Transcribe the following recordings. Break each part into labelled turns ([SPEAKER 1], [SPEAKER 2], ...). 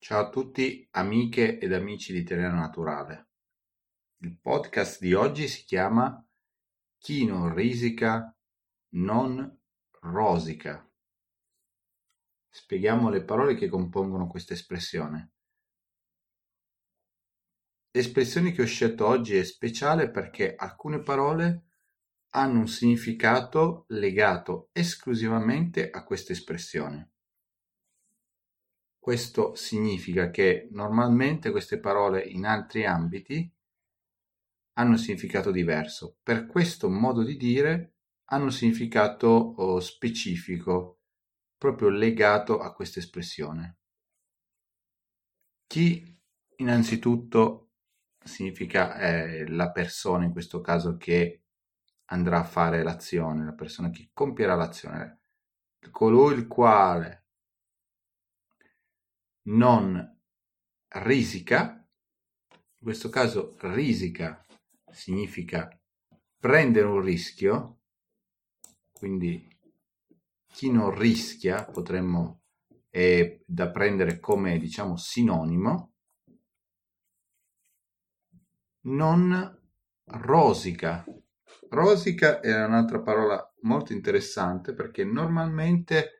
[SPEAKER 1] Ciao a tutti amiche ed amici di Terreno Naturale. Il podcast di oggi si chiama Chi non risica non rosica. Spieghiamo le parole che compongono questa espressione. L'espressione che ho scelto oggi è speciale perché alcune parole hanno un significato legato esclusivamente a questa espressione. Questo significa che normalmente queste parole in altri ambiti hanno un significato diverso. Per questo modo di dire hanno un significato specifico, proprio legato a questa espressione. Chi innanzitutto significa eh, la persona in questo caso che andrà a fare l'azione, la persona che compierà l'azione, colui il quale non risica, in questo caso risica significa prendere un rischio, quindi chi non rischia potremmo è da prendere come diciamo sinonimo, non rosica. Rosica è un'altra parola molto interessante perché normalmente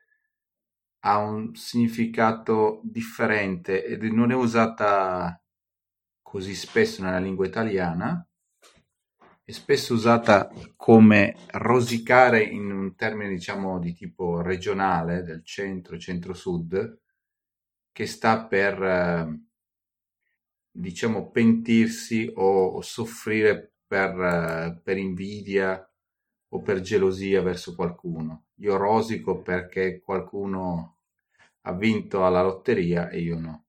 [SPEAKER 1] ha un significato differente ed non è usata così spesso nella lingua italiana, è spesso usata come rosicare in un termine diciamo di tipo regionale del centro, centro-sud, che sta per diciamo pentirsi o, o soffrire per, per invidia o per gelosia verso qualcuno. Io rosico perché qualcuno ha vinto alla lotteria e io no.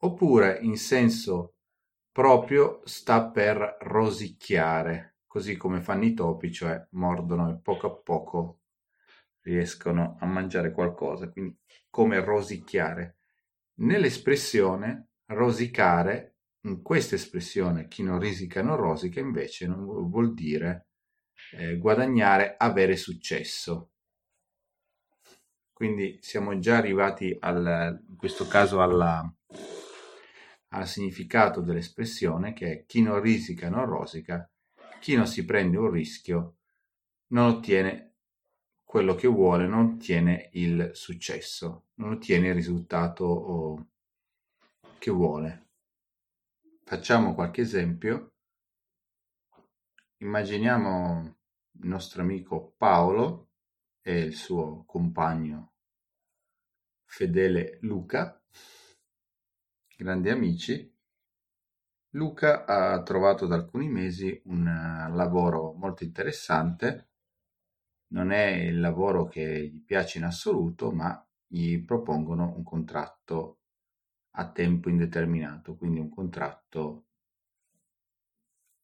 [SPEAKER 1] Oppure in senso proprio sta per rosicchiare, così come fanno i topi, cioè mordono e poco a poco riescono a mangiare qualcosa, quindi come rosicchiare. Nell'espressione rosicare, in questa espressione chi non risica non rosica, invece non vuol dire eh, guadagnare, avere successo. Quindi siamo già arrivati al, in questo caso alla, al significato dell'espressione che è chi non risica non rosica, chi non si prende un rischio non ottiene quello che vuole, non ottiene il successo, non ottiene il risultato che vuole. Facciamo qualche esempio. Immaginiamo il nostro amico Paolo e il suo compagno fedele Luca, grandi amici. Luca ha trovato da alcuni mesi un eh, lavoro molto interessante. Non è il lavoro che gli piace in assoluto, ma gli propongono un contratto a tempo indeterminato, quindi un contratto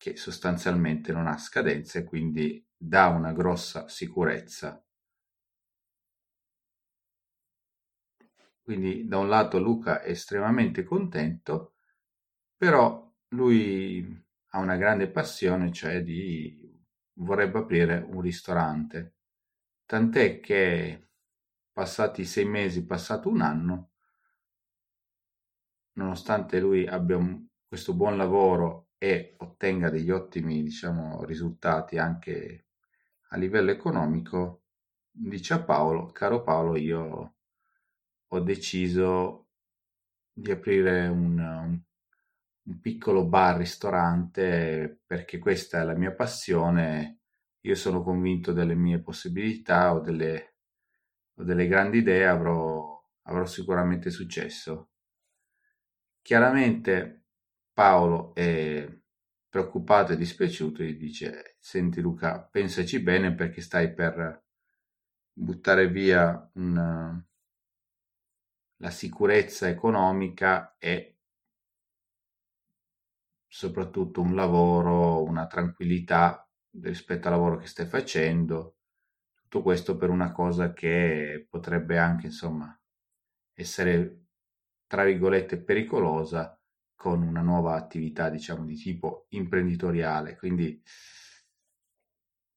[SPEAKER 1] che sostanzialmente non ha scadenza e quindi dà una grossa sicurezza. Quindi da un lato Luca è estremamente contento, però lui ha una grande passione, cioè di vorrebbe aprire un ristorante. Tant'è che passati sei mesi, passato un anno, nonostante lui abbia un, questo buon lavoro e ottenga degli ottimi diciamo, risultati anche a livello economico, dice a Paolo, caro Paolo, io ho deciso di aprire un, un, piccolo bar-ristorante perché questa è la mia passione, io sono convinto delle mie possibilità o delle, o delle grandi idee, avrò, avrò sicuramente successo. Chiaramente Paolo è preoccupato e dispiaciuto, gli dice: Senti, Luca, pensaci bene perché stai per buttare via una, la sicurezza economica e soprattutto un lavoro, una tranquillità rispetto al lavoro che stai facendo. Tutto questo per una cosa che potrebbe anche, insomma, essere tra virgolette pericolosa con una nuova attività, diciamo, di tipo imprenditoriale. Quindi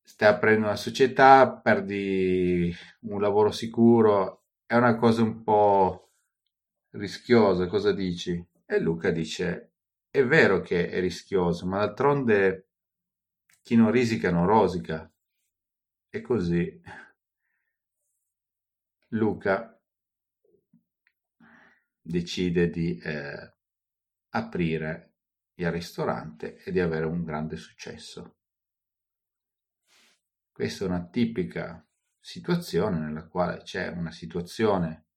[SPEAKER 1] stai aprendo una società, perdi un lavoro sicuro, è una cosa un po', rischioso, cosa dici? E Luca dice, è vero che è rischioso, ma d'altronde chi non risica non rosica. E così Luca decide di eh, aprire il ristorante e di avere un grande successo. Questa è una tipica situazione nella quale c'è una situazione,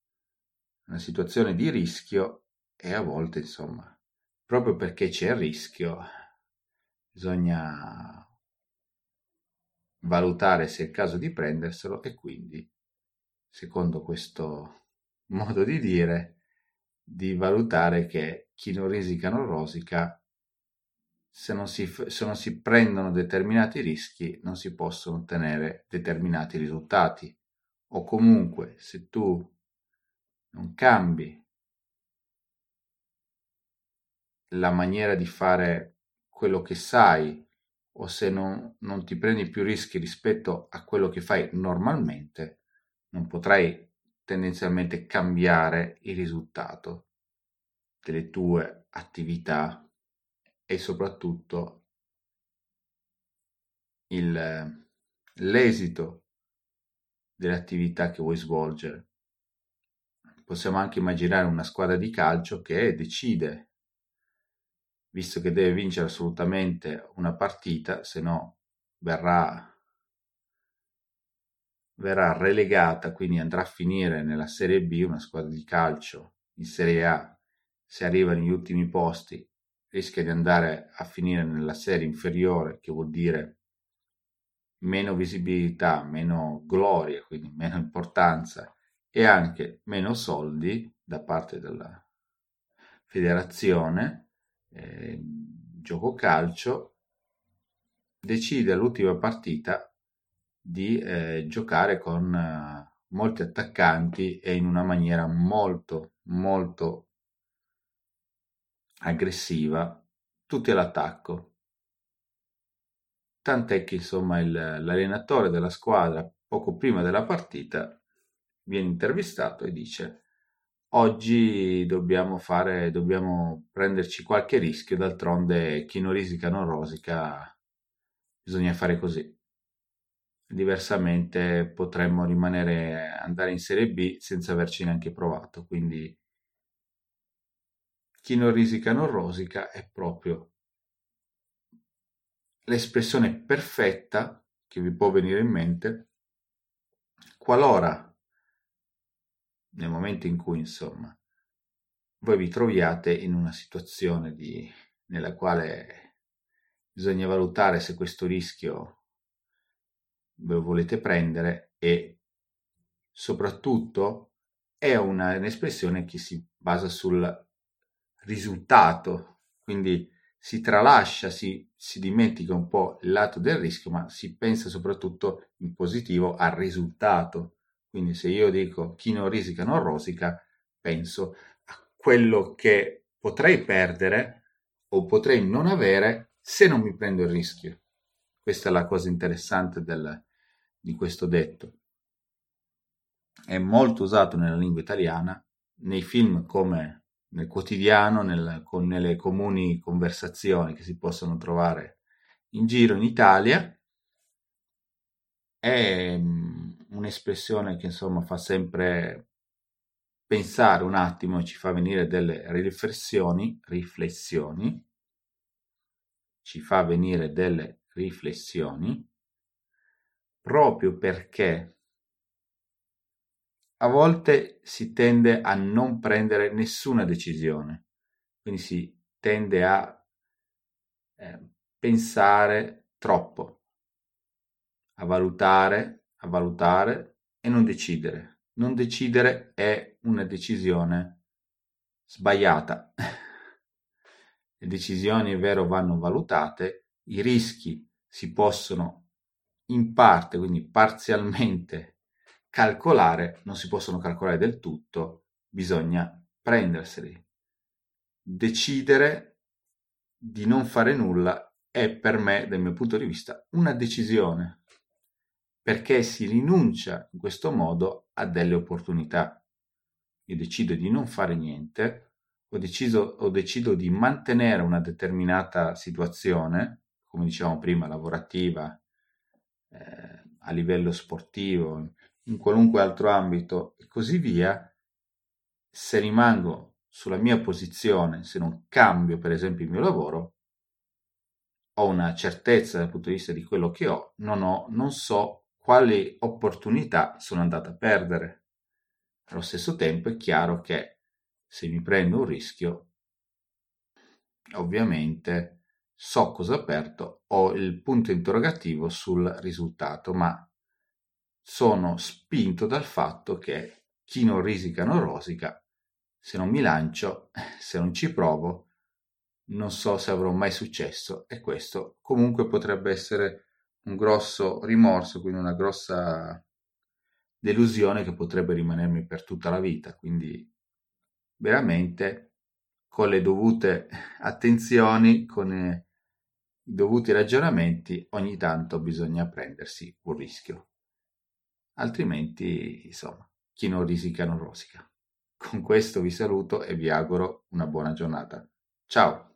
[SPEAKER 1] una situazione di rischio e a volte, insomma, proprio perché c'è il rischio, bisogna valutare se è il caso di prenderselo e quindi, secondo questo modo di dire, di valutare che chi non risica non rosica, se non, si, se non si prendono determinati rischi non si possono ottenere determinati risultati. O comunque se tu non cambi la maniera di fare quello che sai o se non, non ti prendi più rischi rispetto a quello che fai normalmente, non potrai tendenzialmente cambiare il risultato delle tue attività e soprattutto il, l'esito delle attività che vuoi svolgere. Possiamo anche immaginare una squadra di calcio che decide visto che deve vincere assolutamente una partita, se no verrà, verrà relegata, quindi andrà a finire nella Serie B, una squadra di calcio in Serie A, se arriva negli ultimi posti, rischia di andare a finire nella serie inferiore, che vuol dire meno visibilità, meno gloria, quindi meno importanza e anche meno soldi da parte della federazione. Eh, gioco calcio, decide all'ultima partita di eh, giocare con eh, molti attaccanti e in una maniera molto molto aggressiva, tutti all'attacco. Tant'è che insomma il, l'allenatore della squadra poco prima della partita viene intervistato e dice Oggi dobbiamo fare, dobbiamo prenderci qualche rischio, d'altronde chi non risica non rosica, bisogna fare così. Diversamente potremmo rimanere, andare in Serie B senza averci neanche provato, quindi chi non risica non rosica è proprio l'espressione perfetta che vi può venire in mente qualora nel momento in cui, insomma, voi vi troviate in una situazione di, nella quale bisogna valutare se questo rischio ve lo volete prendere e soprattutto è una, un'espressione che si basa sul risultato, quindi si tralascia, si, si dimentica un po' il lato del rischio, ma si pensa soprattutto in positivo al risultato quindi se io dico chi non risica non rosica, penso a quello che potrei perdere o potrei non avere se non mi prendo il rischio. Questa è la cosa interessante del, di questo detto. È molto usato nella lingua italiana, nei film come nel quotidiano, nel, con, nelle comuni conversazioni che si possono trovare in giro in Italia. È un'espressione che insomma fa sempre pensare un attimo e ci fa venire delle riflessioni, riflessioni, ci fa venire delle riflessioni, proprio perché a volte si tende a non prendere nessuna decisione, quindi si tende a eh, pensare troppo, a valutare a valutare e non decidere. Non decidere è una decisione sbagliata. Le decisioni, è vero, vanno valutate, i rischi si possono in parte, quindi parzialmente, calcolare, non si possono calcolare del tutto, bisogna prenderseli. Decidere di non fare nulla è per me, dal mio punto di vista, una decisione perché si rinuncia in questo modo a delle opportunità. io decido di non fare niente, ho deciso, o decido di mantenere una determinata situazione, come dicevamo prima, lavorativa, eh, a livello sportivo, in qualunque altro ambito e così via, se rimango sulla mia posizione, se non cambio per esempio il mio lavoro, ho una certezza dal punto di vista di quello che ho, non, ho, non so quali opportunità sono andata a perdere. Allo stesso tempo è chiaro che se mi prendo un rischio, ovviamente so cosa ho aperto, ho il punto interrogativo sul risultato, ma sono spinto dal fatto che chi non risica non rosica, se non mi lancio, se non ci provo, non so se avrò mai successo e questo comunque potrebbe essere un grosso rimorso, quindi una grossa delusione che potrebbe rimanermi per tutta la vita, quindi veramente con le dovute attenzioni, con i dovuti ragionamenti, ogni tanto bisogna prendersi un rischio. Altrimenti, insomma, chi non risica non rosica. Con questo vi saluto e vi auguro una buona giornata. Ciao!